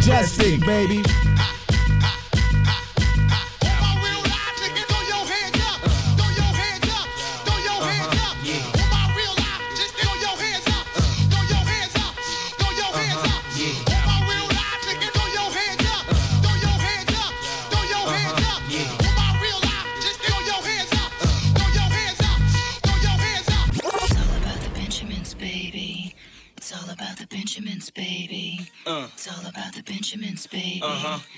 Majestic, baby.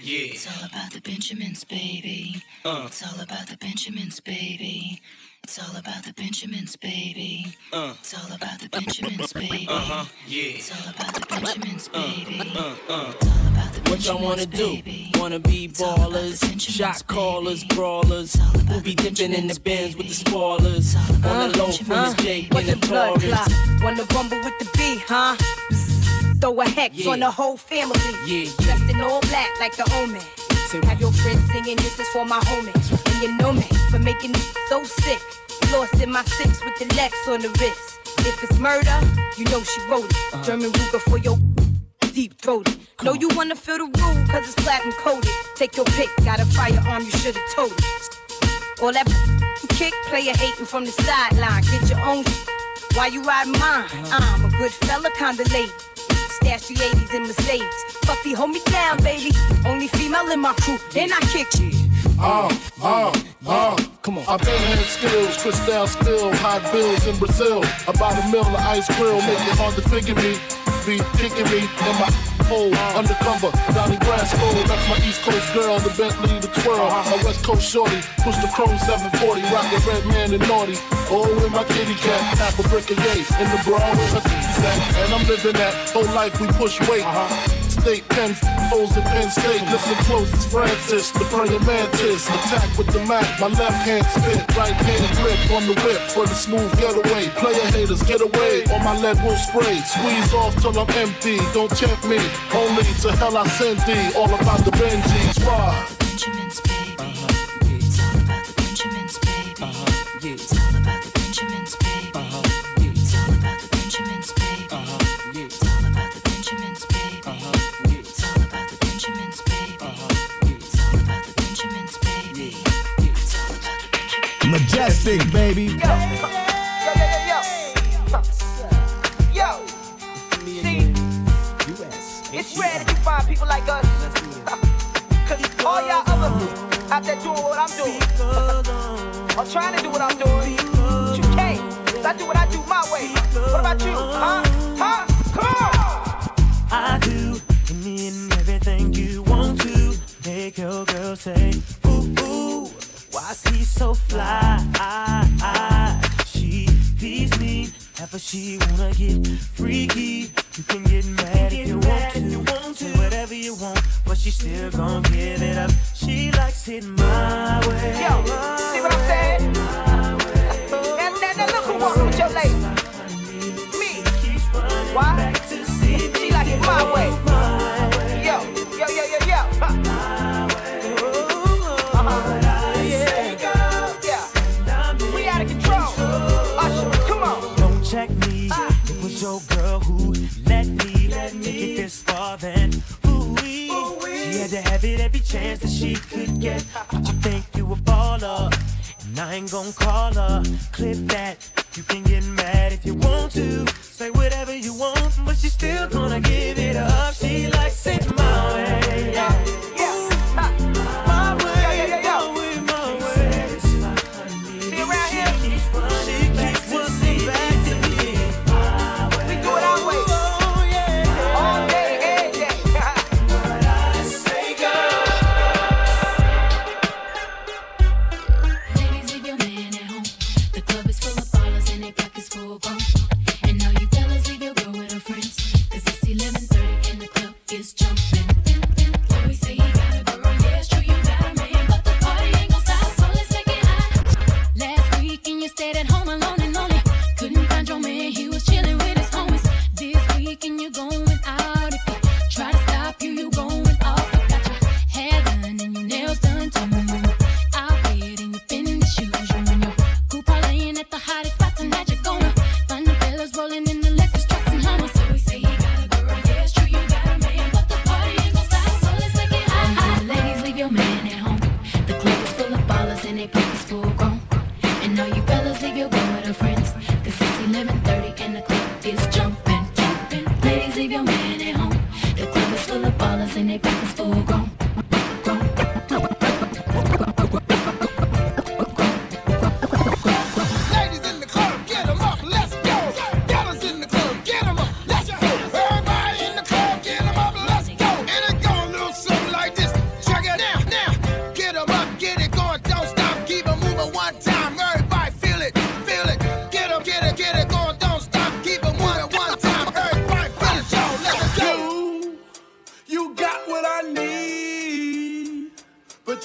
It's all about the Benjamins, baby. Uh. It's all about the Benjamins, baby. It's all about the Benjamins, baby. Uh, it's all about the Benjamins, baby. Uh-huh, yeah. It's all about the Benjamins, baby. Uh, uh, it's all about the what y'all wanna do? Wanna be ballers, shot callers, brawlers. We'll be dipping in the bins with the spoilers. On the low from uh, Jake in the Taurus. Wanna rumble with the B, huh? Throw a hex yeah. on the whole family. Yeah, yeah. Dressed in all black like the omen. Have your friends singing, this is for my homies. And you know me for making me so sick. Lost in my six with the Lex on the wrist. If it's murder, you know she wrote it. Uh-huh. German Ruger for your deep throated. Know you wanna feel the room, cause it's platinum coated. Take your pick, got a firearm, you should've told it. All that kick, player hating from the sideline. Get your own why you ride mine. Uh-huh. I'm a good fella, kinda late. Stash the 80s in Mercedes. Puffy, hold me down, baby. Only female in my crew, and I kick you. Uh, uh, uh, come on. I've been had skills, crystal still, hot bills in Brazil. About a mill of ice grill, make it hard to figure me. Be kicking me in my hole, undercover, Donnie Brasco. That's my East Coast girl, the Bentley, the twirl. Uh-huh. My West Coast shorty, push the chrome 740, rockin' red man and naughty. Oh, in my kitty cat, half a brick of yay, in the bra with her titties at. And I'm living that whole life we push weight. Uh-huh. State pen, O's and Penn State. Listen close, it's Francis, the praying mantis. Attack with the Mac, my left hand spit, right hand grip on the whip for the smooth getaway. Player haters, get away, or my lead will spray. Squeeze off till I'm empty, don't tempt me. Only to hell I send thee. All about the Benjis. Why? Benjamins, baby. Uh-huh. Yeah. It's all about the Benjamins, baby. Uh-huh. Yeah. Majestic, baby. Yo. yo, yo, yo, yo. See, It's rare that you find people like us. Cause all y'all others out there doing what I'm doing. I'm trying to do what I'm doing. But you can't. Cause I do what I do my way. What about you? Huh? Huh? Come on! I do me and everything you want to. Make your girl say, ooh, ooh. She so fly? She please me. Ever she wanna get freaky, you can get mad if you want to. You want to. whatever you want, but she still gon' give it up. She likes it my way. Yo, see what I'm saying? Now, now, now look who walking with your lady. Me. Why? She like it my way. Chance that she could get. But you think you a baller? And I ain't gon' call her. Clip that. You can get mad if you want to. Say whatever you want, but she's still gonna give it up. She likes it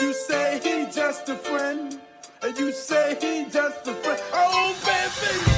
you say he just a friend, and you say he just a friend. Oh, baby,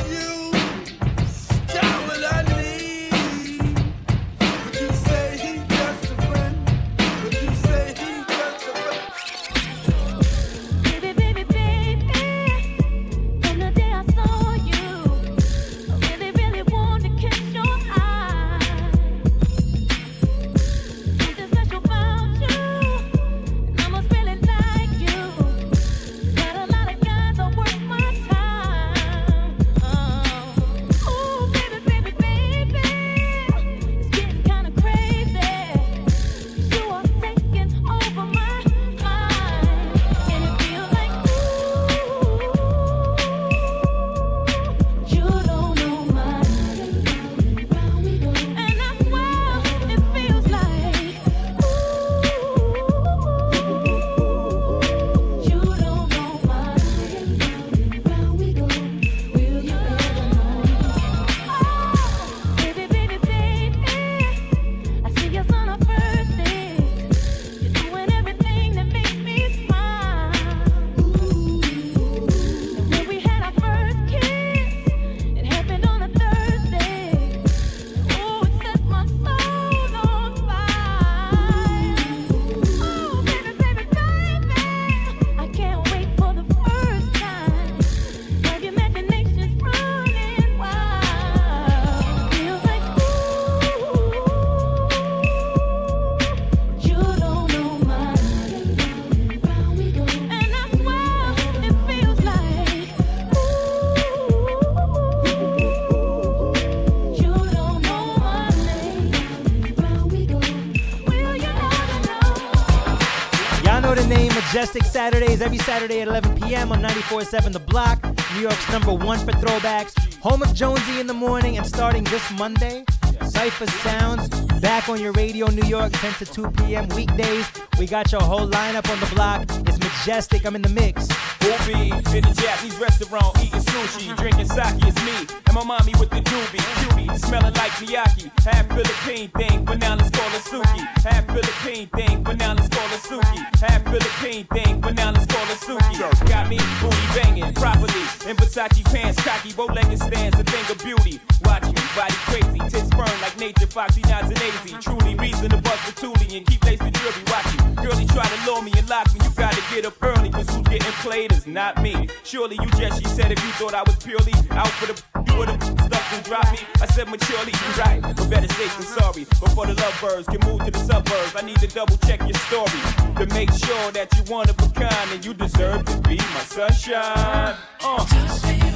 every Saturday at 11 p.m. on 94.7 The Block, New York's number one for throwbacks. Home of Jonesy in the morning and starting this Monday, Cypher Sounds back on your radio, New York, 10 to 2 p.m. weekdays. We got your whole lineup on the block. It's Majestic. I'm in the mix. Ubi, in a Japanese restaurant eating sushi, mm-hmm. drinking sake it's me, and my mommy with the doobie, cutie, smelling like Miyaki, half Philippine thing, but now let's call her Suki, half Philippine thing, but now let's call her Suki, half Philippine thing, but now let's call her Suki. Got me booty banging properly. In Versace pants, cocky bow-legged stands, a thing of beauty. Watch me, body crazy, tits firm like nature, foxy nods and easy. Truly reason to bust the toolie and keep lacing jewelry. Watch me, girlie try to lure me and lock me. You gotta get up early, cause who's getting played is not me. Surely you just, she said, if you thought I was purely out for the, you would've stuck and dropped me. I said maturely, you right, but better safe than sorry. Before the lovebirds can move to the suburbs, I need to double check your story to make sure that you one of a kind and you deserve to be my sunshine. Uh.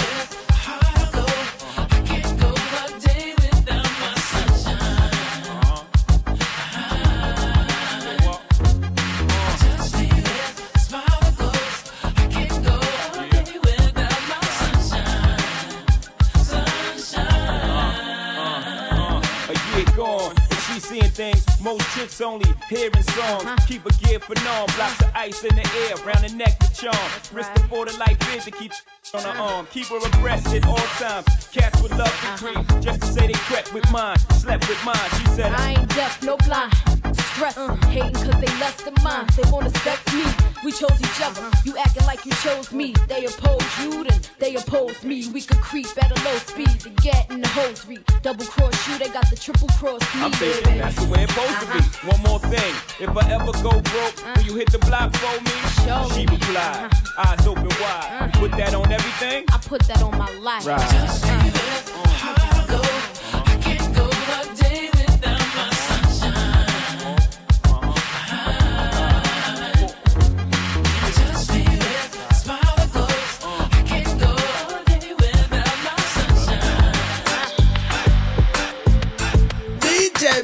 Most chicks only hearing songs. Keep a gear for norm, blocks of ice in the air, round the neck with charm. Risk the for the life is to keep on her uh-huh. arm. Keep her abreast at all times. Cats would love to uh-huh. creep, just to say they crept with mine, slept with mine. She said, I ain't deaf, no blind. Stressing, hating cause they less than mine. They wanna sex me. We chose each other. You acting like you chose me. They oppose you, then they oppose me. We could creep at a low speed to get in the hosiery. Double cross you, they got the triple cross me. I'm thinking that's the way it's supposed to be. Uh-huh. One more thing, if I ever go broke, uh-huh. will you hit the block for me? Show she me. replied, uh-huh. eyes open wide. You put that on everything? I put that on my life.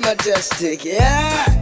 Majestic, yeah.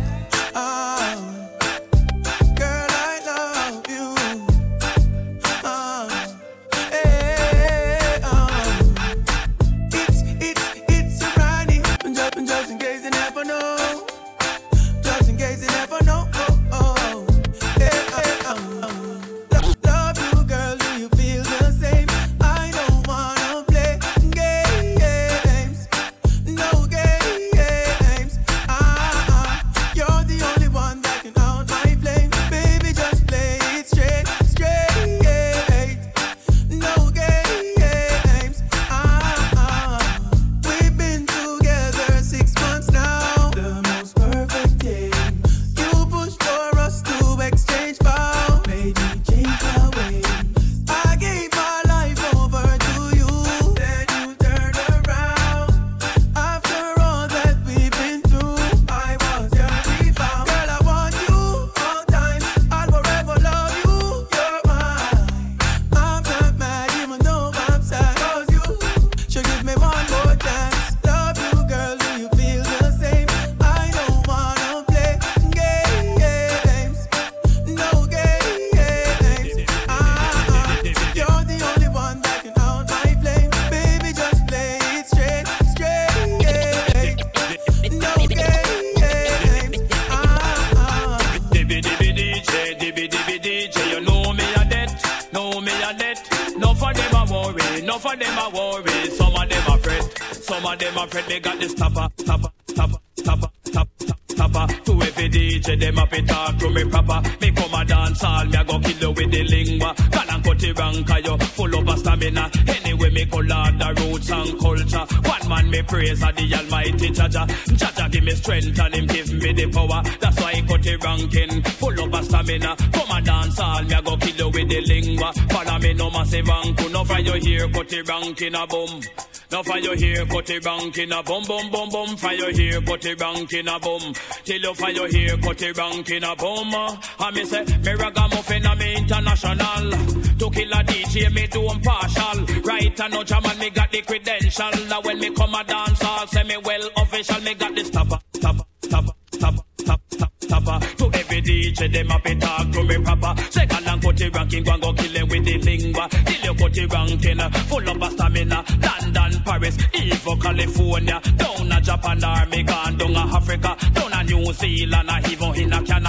For them a worry. Some of them a fret, some of them a fret. They got the stopper, stopper, stopper, stopper, stopper, stopper. To every DJ, them a fi talk to me proper. Me come a dance all, me a go kill you with the lingua. Call and cut it 'cause you full of stamina. Anyway, me call out the roots and culture. Man me praise a the Almighty Jaja. Jaja give me strength and him give me the power. That's why I cut it ranking, full of a stamina. Come a dance all, me a go kill you with the lingua. Follow me no massive anku, no for your here, cut it ranking a boom. No for your here, cut it ranking a boom, boom, boom, boom. For your here, cut it ranking a boom. Till you your here, cut it ranking a boom. Uh, and me say, me ragamuffin a me international. To kill a DJ, me do partial. Right and no and me got the credential. Now when me come a dance, I'll say me well official. Me got the stopper, stopper, stopper, stopper, stopper, stopper. To every DJ, them up and talk to me proper. Second and cut it ranking, go and go kill it with the lingua. Till you cut it ranking, uh, full of a stamina. London, Paris, even California. Down a Japan, army gone down a Africa. Down a New Zealand, or even in a Canada.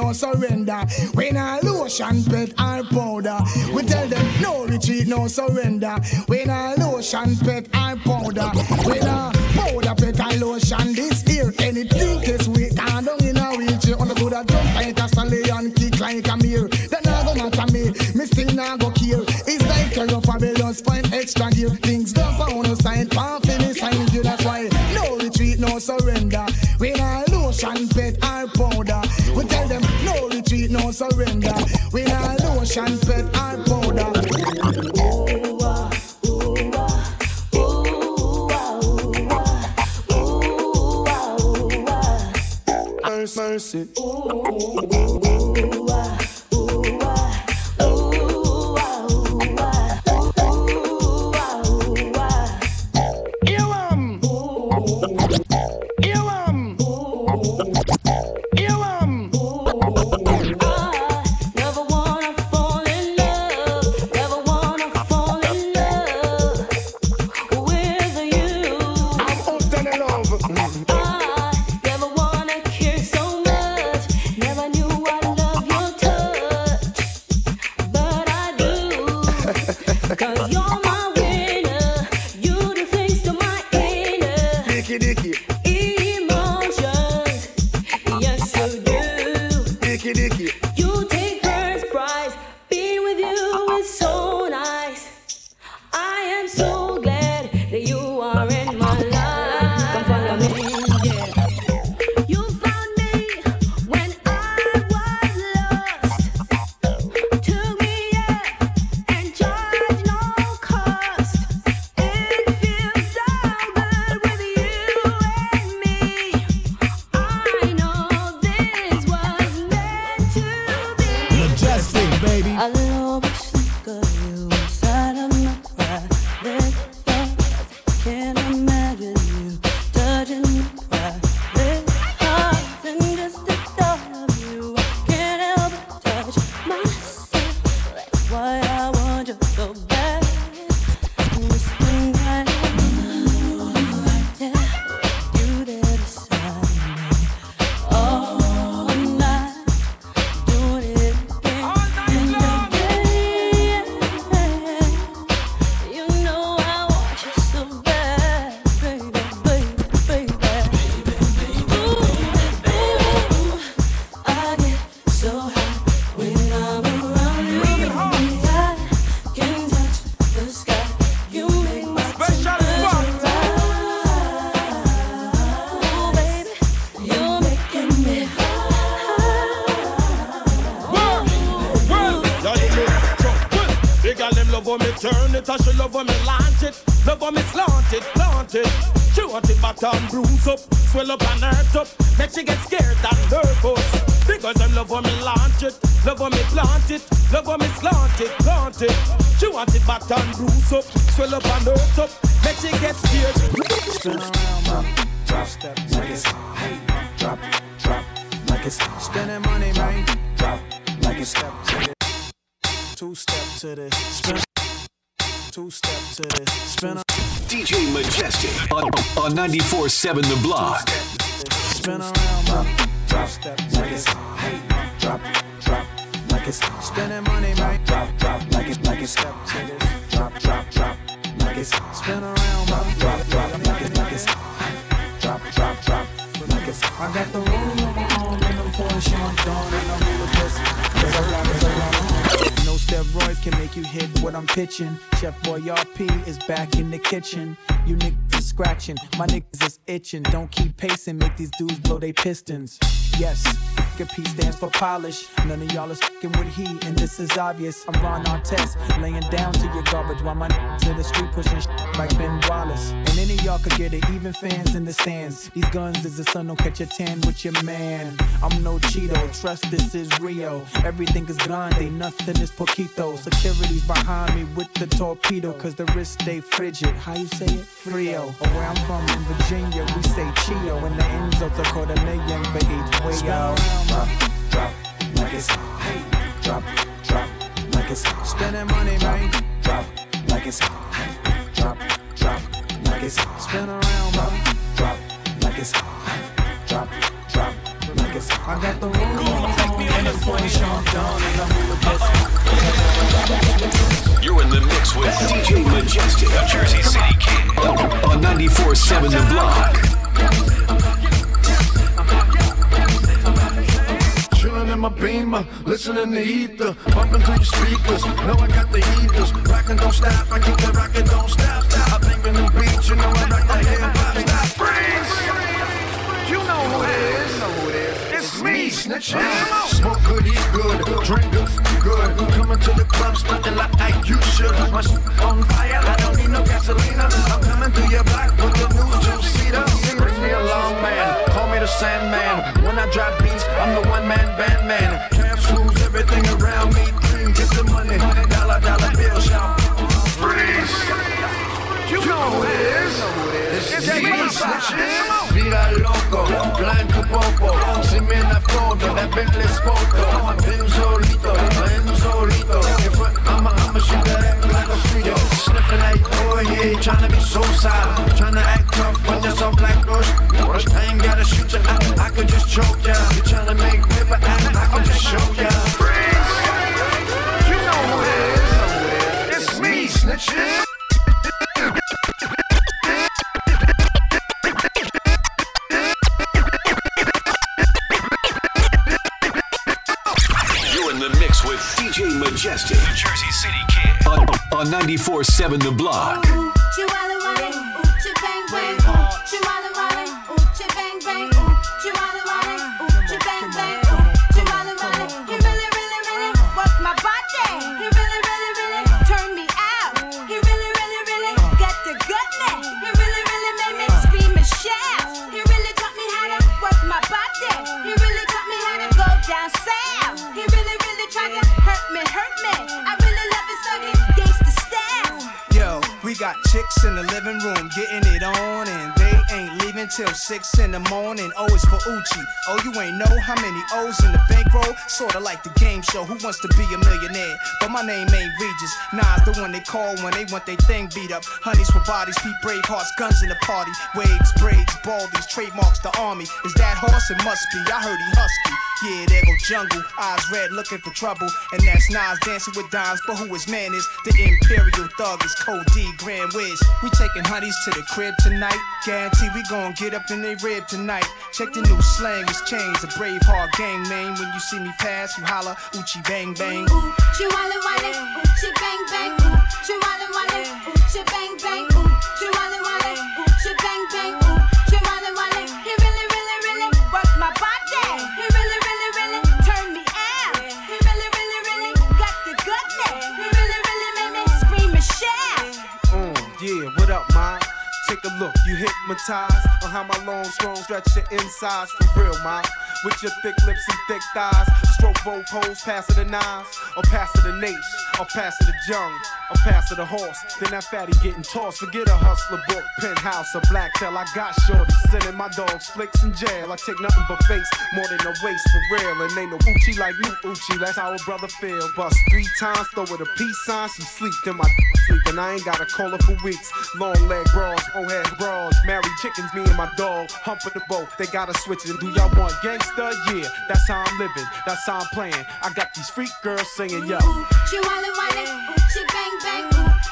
No surrender. When I lotion, pet, or powder. We tell them no retreat, no surrender. When I lotion, pet, or powder. When I powder, pet, and lotion this year. Anything is weak, and down in a wheelchair. On the good, jump like a stallion, kick like a mare. Then I go matter me, me still not go care. It's like a rough fabulous find extra gear. Things done for on sign, palm finish sign you. That's why no retreat, no surrender. When I lotion, no surrender. When I lotion, pet, or powder. Mercy. Earworm. It, and she love how me launch it. Love how me slant it, plant it. She want it back and bruise up, swell up and hurt up. Make she get scared and nervous. Because I love how me launch it, love how me plant it, love how me slant it, plant it. She want it back and bruise up, swell up and hurt up. Make she get scared. Spin around, drop, like it's hot. Drop, drop, like it's hot. Spending money, man. Drop, like it's this. Two step to. Spin. Two step to this. Spin. DJ Majestic on, on 94.7 The Block. Spin around, drop, drop, step, like it's hot. Drop, drop, like it's hot. Spending money, man. Drop, drop, like it's like it's step to this. Drop, drop, drop, like it's hot. Spin around, drop, drop, drop, like it's like it's hot. Drop, drop, drop, like it's hot. I got the roll on my arm and I'm pouring Sean Dawn and I'm really pissed. Cause I got, cause I got no steroids can make you hit what I'm pitching. Chef Boy RP is back in the kitchen. You niggas scratching, my niggas is itching. Don't keep pacing, make these dudes blow they pistons. Yes, P stands for polish. None of y'all is fucking with he, and this is obvious. I'm Ron Artest, laying down to your garbage while my niggas in the street pushing shit like Ben Wallace. And any y'all could get it, even fans in the stands. These guns is the sun, don't catch a tan with your man. I'm no Cheeto, trust this is Rio. Everything is grande, nothing is poquito. Security's behind me with the torpedo, cause the wrist stay frigid. How you say it? Frio. Where I'm from in Virginia, we say Chio. And the Enzo's a quarter million for each way out. Drop, drop, like it's hot. Drop, drop, like it's hot. Spending money, man. Drop, like it's hot. Drop, drop, like it's hot. Spin around, man. Drop, like it's hot. Drop, drop, like it's hot. I got the room on and I'm pouring Sean Dawn and I'm really pissed. You're in the mix with DJ Majestic, Jersey City King, on 94.7 The Block. In my beamer, listening to ether, bumping through your speakers. Know I got the heaters, rockin' don't stop. I keep the rockin' don't stop. I think in the beach, you know I rock the hip hop. Stop, freeze! You know who it is. Me, snitches. Smoke good, eat good, drink good, good. Coming to the club, stunting like I you should. My shit on fire, I don't need no gasolina. I'm coming through your block with the new two-seater. Bring me along, man. Call me the Sandman. When I drop beats, I'm the one-man band man. Cash rules everything around me. Dream, get the money. Dollar, dollar bill shop. Freeze! You know who it is. It's me, snitches. Vida loco, blanco popo. Si me la foto, that Bentley Spoto. Ven solito, ven solito. If I'ma, I'ma shoot that like a Frito. Sniffing like, oh yeah, tryna be so silent. Tryna act tough, but yourself like Rush. I ain't gotta shoot ya, I, I could just choke ya. You tryna make paper, I, I can just show ya. Freeze! You know who it is. It's me, snitches. On, on 94.7 The Block. South. He they ain't leaving till six in the morning. Oh, o is for Uchi. Oh, you ain't know how many O's in the bankroll? Sorta like the game show, Who Wants to Be a Millionaire? But my name ain't Regis. Nas the one they call when they want their thing beat up. Honeys for bodies, beat brave hearts, guns in the party. Waves, braids, baldies, trademarks the army. Is that horse? It must be. I heard he husky. Yeah, there go jungle, eyes red, looking for trouble. And that's Nas dancing with dimes, but who his man is? The Imperial Thug is Code D, Grand Wiz. We taking honeys to the crib tonight. Guarantee we gon' get up in they rib tonight. Check the new slang, it's changed. A brave heart gang name. When you see me pass, you holla, Uchi bang bang. She wale wale, ooh, she bang bang, ooh, she ooh, she bang bang, look, you hypnotized on how my long, strong stretch your insides. For real, ma. With your thick lips and thick thighs, stroke both holes, pass it the nines, or pass it the nation, or pass it the jung, or pass it the horse. Then that fatty getting tossed. Forget a hustler book, penthouse, a black tail. I got shorty sending my dogs flicks in jail. I take nothing but face, more than a waste for real. And ain't no Uchi like you, Uchi. That's how a brother feel. Bust three times, throw it a peace sign. She sleep, then my sleep, and I ain't got a her for weeks. Long leg bras, old head bras, married chickens, me and my dog, humping the boat. They gotta switch it. Do y'all want gangsta? Yeah, that's how I'm living, that's how I'm playing. I got these freak girls singing, yo. She wale wale,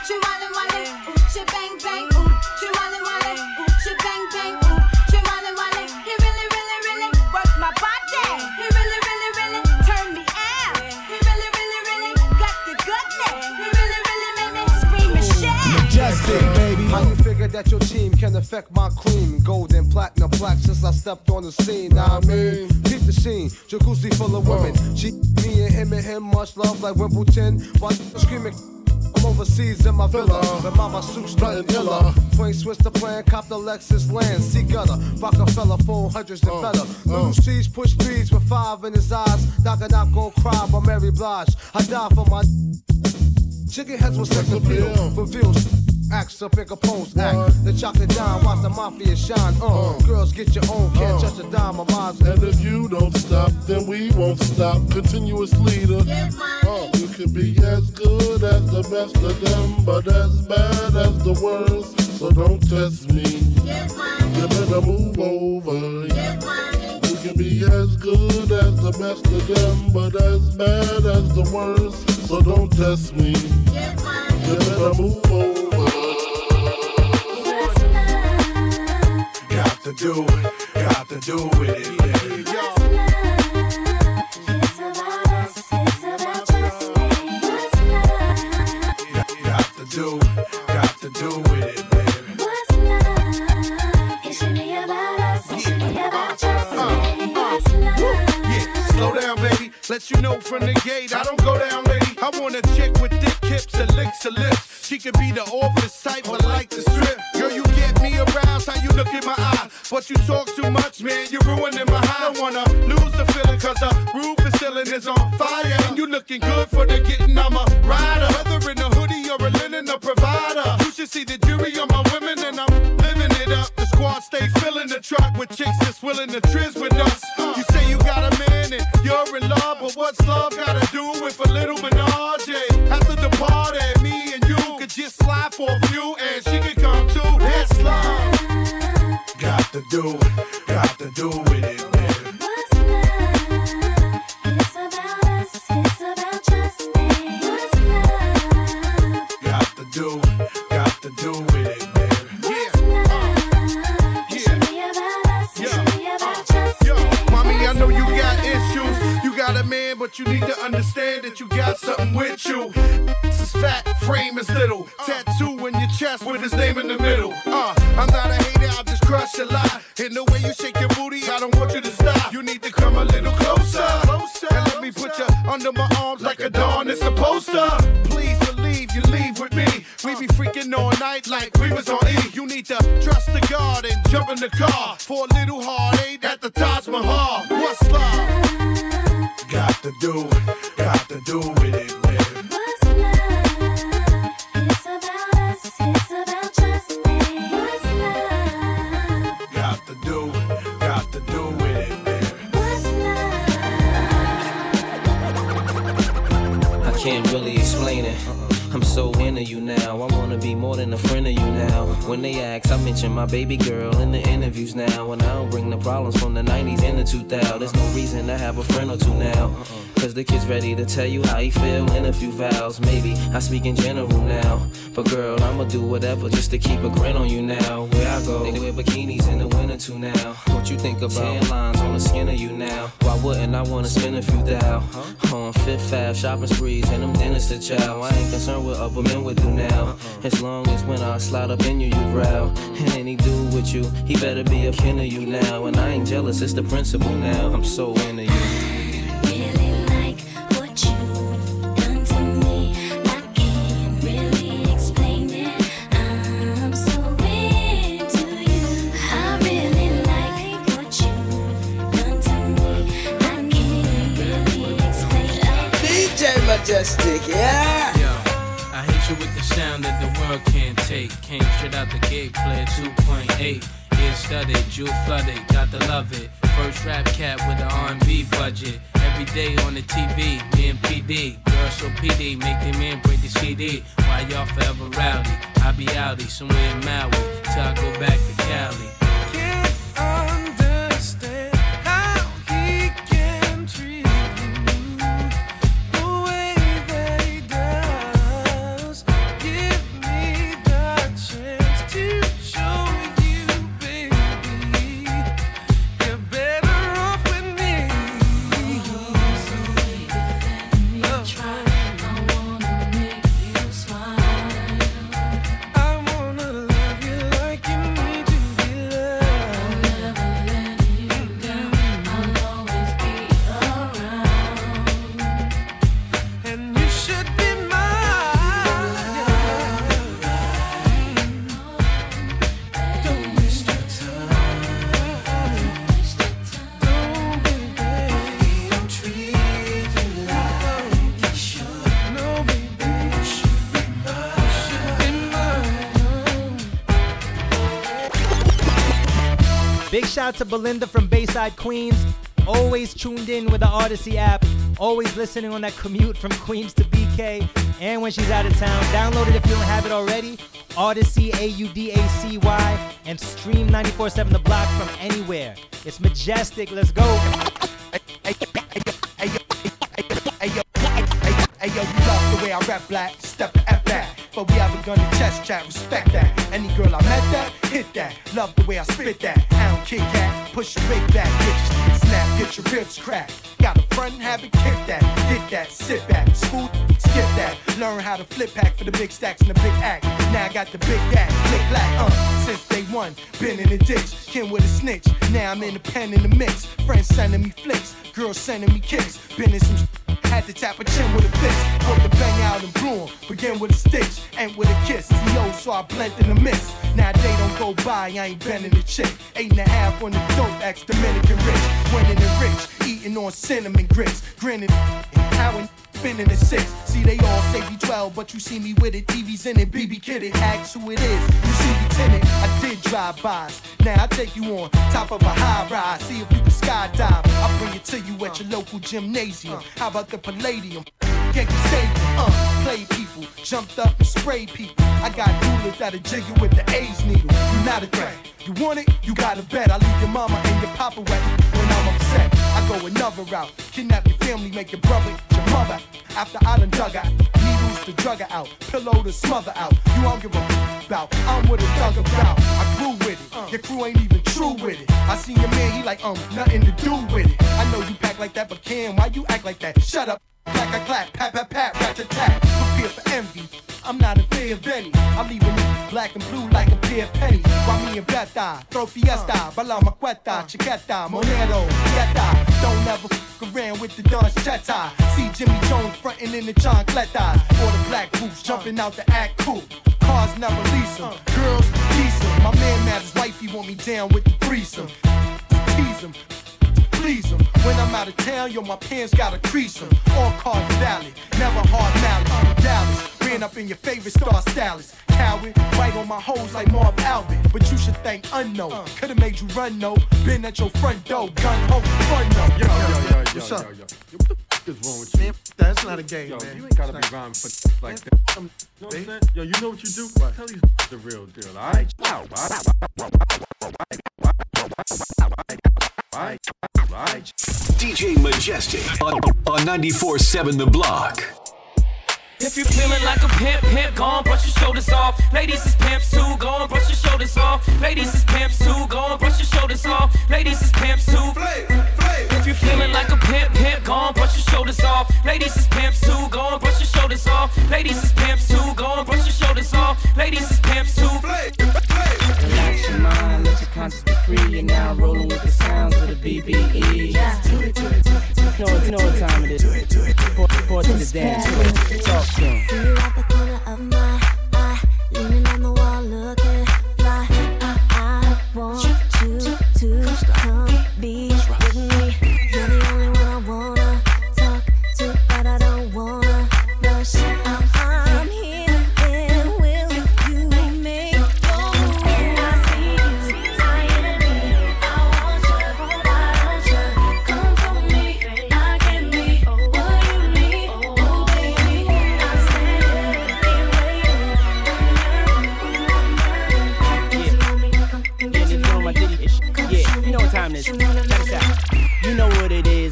ooh, she wale wale, ooh, she bang bang, ooh, she wale wale, ooh, she bang bang, ooh, she wale wale. He really, really, really work my body. He really, really, really turn me out. He really, really, really got the goodness. He really, really made me scream and shout. Majestic, baby. How you figure that your team can affect my cream? Gold and platinum plaque since I stepped on the scene. Now I mean, keep the scene. Jacuzzi full of women. She, me and him and him, much love like Wimbledon. But screaming. I'm overseas in my villa, with mama suits strutting illa. Swing switch the plan, cop the Lexus land, see gutter, Rockefeller, 400s and better. Little C's push beads with five in his eyes. Knock a knock, gon' cry by Mary Blige. I die for my chicken heads with sex appeal. Reveals acts up in Capone's act. The chocolate dime, watch the mafia shine. Uh, girls get your own, can't touch a dime of mine. And if you don't stop, then we won't stop. Continuous leader. Uh, you can be as good as the best of them, but as bad as the worst. So don't test me. You better move over. You can be as good as the best of them, but as bad as the worst. So don't test me. You better move over. To do it, got to do with it, to do, got to do with it, baby. It should be about us, it should be about us. Yeah, slow down, baby. Let you know from the gate, I don't go down, lady. I want a chick with thick hips and licks her lips. She could be the office type, But you talk too much, man, you're ruining my high. I don't wanna lose the feeling, cause the roof is ceiling is on fire. And you looking good for the getting, I'm a rider. Whether in a hoodie or a linen, a provider. You should see the jury on my women, and I'm living it up. The squad stay filling the truck with chicks that's willing to trizz Got to do it, got to do with it, baby. Got to do, got to do with it, baby. Mommy, I know you got issues. You got a man, but you need to understand that you got something with you. This is fat, frame is little. Tattoo in your chest with his name in the middle. Uh, I'm not a hater, I'll just crush a lot. In the way you shake your booty, I don't want you to stop. You need to come a little closer. And let me put you under my arms like a dawn is supposed to. Please believe you leave with me. We be freaking all night like we was on E. You need to trust the God and jump in the car for a little heartache at the Taj Mahal. What's When they ask, I mention my baby girl in the interviews now. And I don't bring the problems from the 90s and the 2000s. There's no reason to have a friend or two now. Cause the kid's ready to tell you how he feel in a few vows. Maybe I speak in general now. But girl, I'ma do whatever just to keep a grin on you now. Where I go, they wear bikinis in the winter too now. What you think about tan lines on the skin of you now? Why wouldn't I wanna spend a few thou? On Fifth Ave, shopping sprees, and them dinners to chow. I ain't concerned with other men with you now. Uh-uh. As long as when I slide up in you, you growl. And any dude with you, he better be a kin of you now. And I ain't jealous, it's the principle now. I'm so into you. Majestic, yeah. Yo, I hate you with the sound that the world can't take. Came straight out the gate, played 2.8. Ear studded, jewel flooded, got to love it. First rap cat with an R&B budget. Every day on the TV, me and PD. Girl, so PD, make the man break the CD. Why y'all forever rowdy? I be outie, somewhere in Maui, till I go back to Cali. Shout to Belinda from Bayside, Queens. Always tuned in with the Odyssey app. Always listening on that commute from Queens to BK. And when she's out of town, download it if you don't have it already. Odyssey, A U D A C Y. And stream 94 7 The Block from anywhere. It's majestic. Let's go. Hey yo, you love the way I rap black, step F that. But we haven't gone to chest chat, respect that. Any girl I met that, hit that. Love the way I spit that. I don't kick that, push your big back, your snap, get your ribs cracked. Got a front habit, kick that, get that, sit back, smooth, skip that. Learn how to flip pack for the big stacks and the big act. Now I got the big act, click black, uh. Since day one, been in the ditch, kin with a snitch. Now I'm in the pen in the mix. Friends sending me flicks, girls sending me kicks. Been in some had to tap a chin with a fist. Put the bang out and blew 'em. Begin with a stitch, end with a kiss. CEO, so I blend in the mist. Now they don't go by, I ain't bending the chick. Eight and a half on the dope, ex Dominican rich. Winning and rich, eating on cinnamon grits. Grinning, how and spinning the six. See, they all say B12, but you see me with it. TV's in it, BB it. Ask who it is, you see me tenant. I did drive bys. Now I take you on top of a high rise. See if you skydive. I'll bring it to you at your local gymnasium. How about the Palladium? Yankee Stadium, uh, play people, jumped up and sprayed people. I got rulers that'll jiggle with the A's needle. You not a threat. You want it? You gotta bet. I leave your mama and your papa wet when I'm upset. I go another route. Kidnap your family, make your brother, your mother. After I done dug out. Needles to drug out. Pillow to smother out. You don't give a about. I'm with a thug about. I grew with it. Your crew ain't even true with it. I seen your man, he like, um, nothing to do with it. I know you pack like that, but Cam, why you act like that? Shut up. Clack, clack, clap, pat, pat, pat, rat, tat. Prepare for envy. I'm not in fear of any. I'm leaving you black and blue like a pair of pennies. Why me and Beta, throw fiesta, bala maqueta, chiqueta, monero, yeta. Don't ever fuck around with the Don Cheta. See Jimmy Jones frontin' in the John chancletas. Or the black boots jumping out to act cool. Cars never lease 'em. Girls, 'em. My man his wifey want me down with the threesome. Tease 'em please 'em. When I'm out of town, yo, my pants gotta crease. All card valid, never hard. Dallas, ran up in your favorite star stylist. Coward, right on my hoes like Marv Albert. But you should thank unknown. Uh. Could've made you run, no. Been at your front door, gun ho, fun, no. Yo, yo, yo, What's yo, up? yo, yo. Yo, what the f- is wrong with you? Man, that's not a game, yo, man. you ain't gotta be rhyming for like that. You know what I'm saying? Yo, you know what you do? Tell these the real deal, alright? Alright? Alright? DJ Majestic on, on 94.7 The Block. If you're feeling like a pimp, pimp, go on, brush your shoulders off. Ladies is pimps too, go on, brush your shoulders off. Ladies is pimps too, go on, brush your shoulders off. Ladies is pimps too. If you're feeling like a pimp, pimp, go on, brush your shoulders off. Ladies is pimps too, go on, brush your shoulders off. Ladies is pimps too, go on, brush your shoulders off. Ladies is pimps too. Relax your mind, let your conscience be free. You're now rolling with the sounds of the BBE. Yeah. Do it, do it, do it, do it. You know, you know what time it is. Report, report to the dance floor. Talk to 'em. See you at the corner of my eye, leaning on the wall, looking fly. I, I want you to come be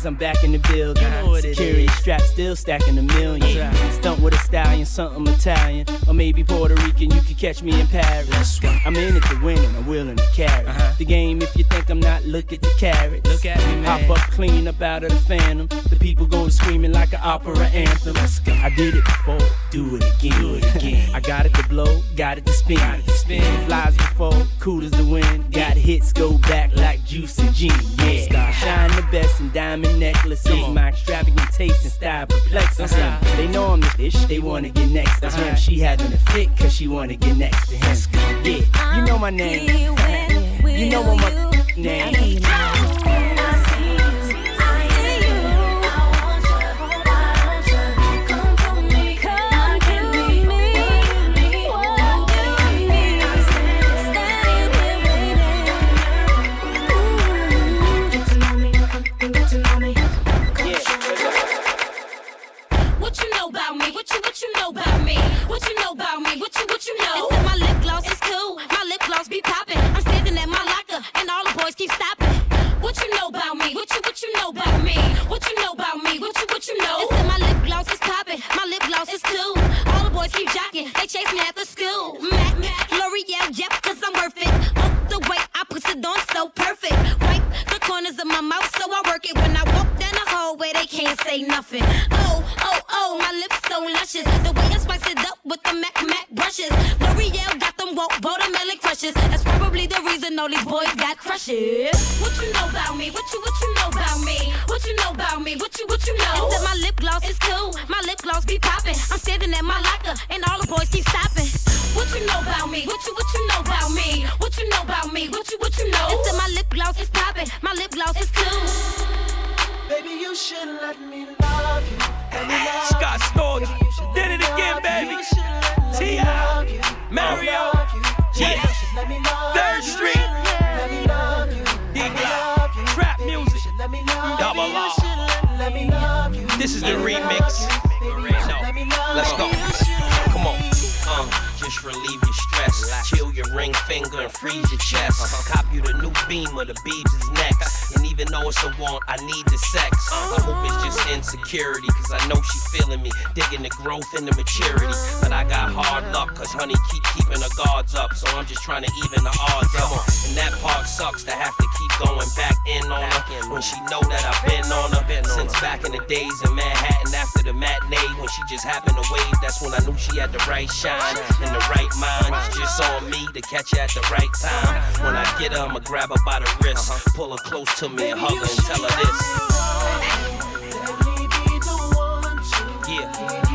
I'm back in the building. You know Security strap still stacking a million. Right. Stunt with a stallion, something Italian. Or maybe Puerto Rican, you could catch me in Paris. I'm in it to win and I'm willing to carry. The game, if you think I'm not, look at the carats. Uh-huh. Look at me, man. Hop up clean up out of the phantom. The people go screaming like an opera anthem. I did it before, do it again. Do it again. I got it to blow, got it to spin. Got it to spin. Flies before, cool as the wind. Got hits, go back like juicy gin. Yeah. Shine the best in diamond necklaces. My extravagant taste and style perplexes them. Uh-huh. They know I'm the fish, they wanna get next to him. Uh-huh. She having a fit, cause she wanna get next to him. Yeah, you know my name. You know what my name. Of my mouth so I work it. When I walk down the hallway, they can't say nothing. Oh, oh, my lips so luscious. The way I spice it up with the Mac Mac brushes. L'Oreal got them woke watermelon crushes. That's probably the reason all these boys got crushes. What you know about me? What you what you know about me? What you know about me? What you what you know? Said my lip gloss is cool. My lip gloss be popping. I'm standing at my locker and all the boys keep stopping. What you know about me? What you what you know about me? What you know about me? What you what you know? Said my lip gloss is popping. My lip gloss is cool. Baby, you should let me love you. Scott Storch Baby, you should did it again, baby. you. You should let me T.I., Mario, yeah. You should let me love Third. Street. Let me love you. D Block. Trap music. should let me love Double R. should let- let me love you. This is the remix. Let me remix. love you. Just relieve your stress. Chill your ring finger and freeze your chest. Cop you the new beamer, the beads is next. And even though it's a want, I need the sex. I hope it's just insecurity, cause I know she feeling me. Digging the growth and the maturity. But I got hard luck, cause honey keep keeping her guards up. So I'm just trying to even the odds up. And that part sucks to have to keep going back in on her. When she know that I've been on her. Since back in the days in Manhattan after the matinee. When she just happened to wave, that's when I knew she had the right shine and the right mind. It's just on me to catch her at the right time. When I get her, I'ma grab her by the wrist, pull her close to me and hug her and tell her this. Yeah.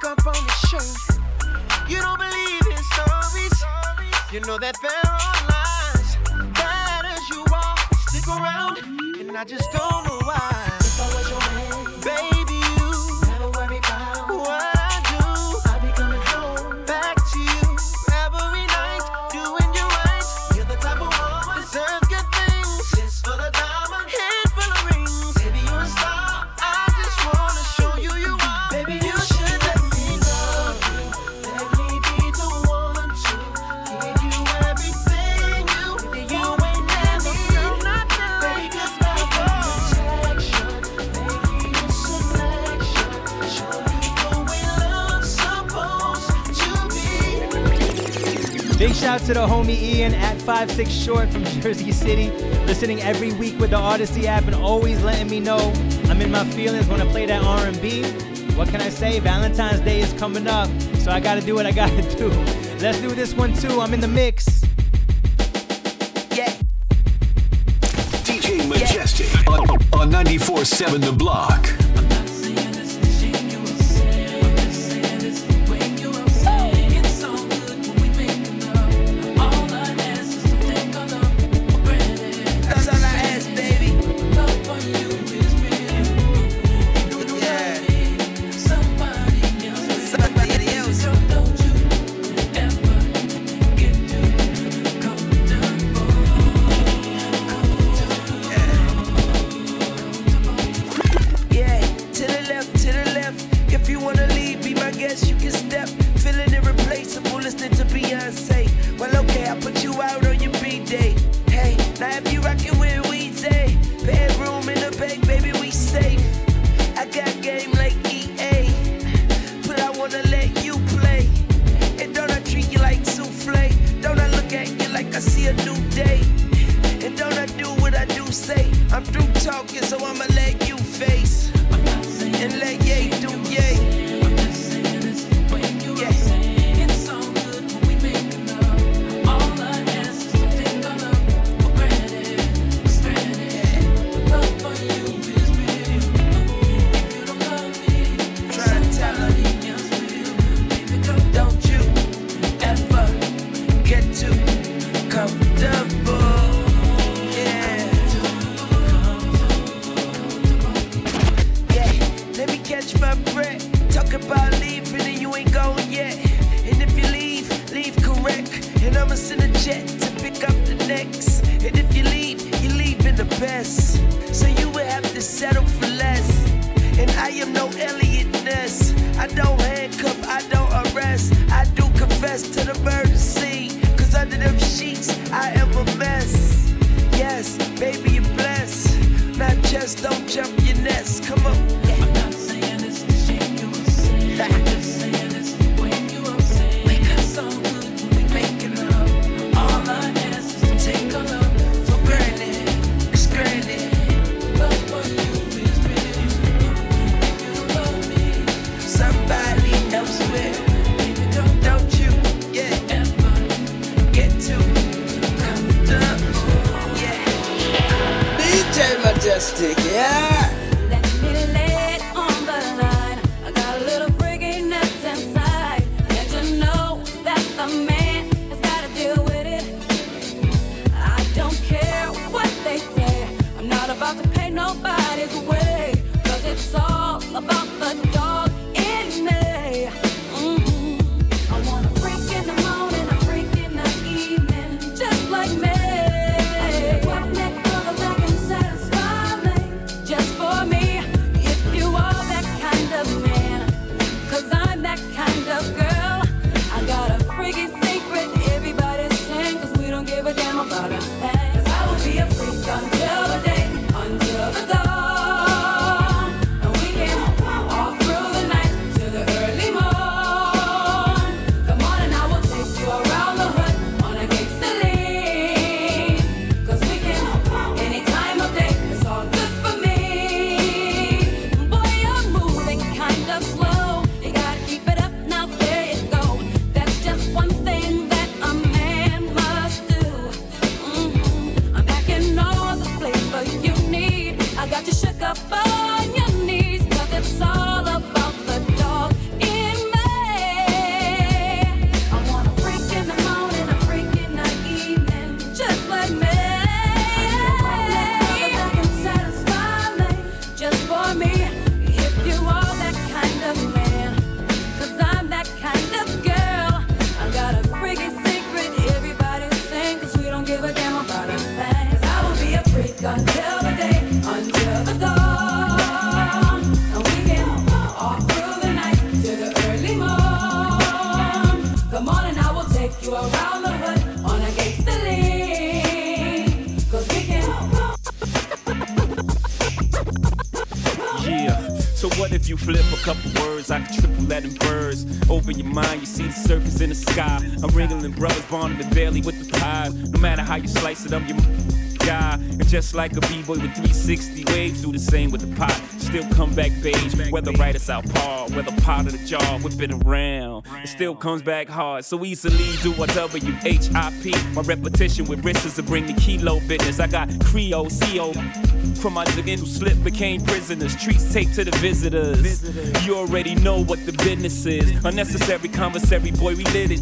The makeup on the shirt. You don't believe in stories. You know that there are lies. Bad as you are, stick around, and I just don't know why. If I was your man, baby, to the homie Ian at 56 Short from Jersey City, listening every week with the Audacy app and always letting me know I'm in my feelings when I play that R&B. What can I say? Valentine's Day is coming up, so I gotta do what I gotta do. Let's do this one too. I'm in the mix. Yeah. DJ Majestic on, on 94.7 The Block. about I can triple that in birds. Open your mind, you see the circus in the sky. I'm Ringling Brothers, Barnum and Bailey with the pies. No matter how you slice it up, you guy. And just like a b-boy with 360 waves, do the same with the pot. Still come back beige, weather right or south paw with a pot of the jar, whip it around. It still comes back hard, so easily do a WHIP. My repetition with wrists to bring the kilo business. I got Creole, CO. From my again who slipped became prisoners. Treats taped to the visitors. You already know what the business is. Unnecessary commissary, boy, we lit it.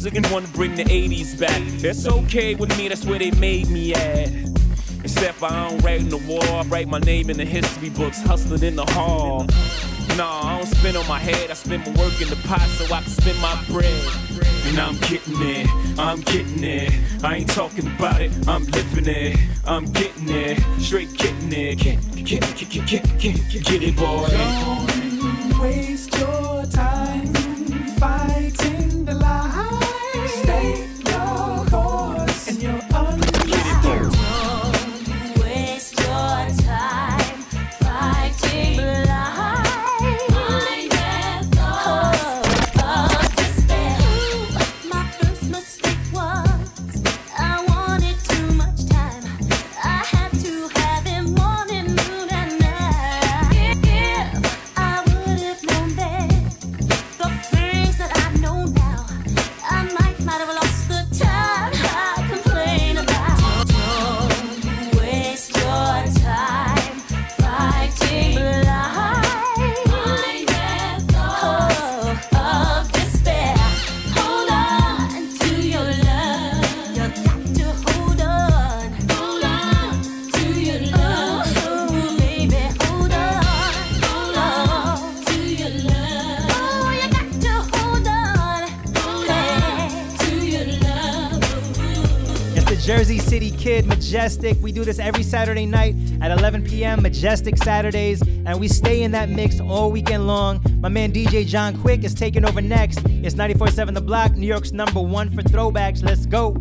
Ziggin wanna bring the 80s back. It's okay with me, that's where they made me at. Except I don't write in the war, I write my name in the history books, hustling in the hall. Nah, I don't spend on my head, I spend my work in the pot so I can spend my bread. And I'm getting it, I'm getting it. I ain't talking about it, I'm living it. I'm getting it, straight getting it. Get, get, get, get, get, get, get it, boy. Don't waste your Majestic. We do this every Saturday night at 11 p.m. Majestic Saturdays, and we stay in that mix all weekend long. My man DJ John Quick is taking over next. It's 94.7 The Block, New York's number one for throwbacks. Let's go.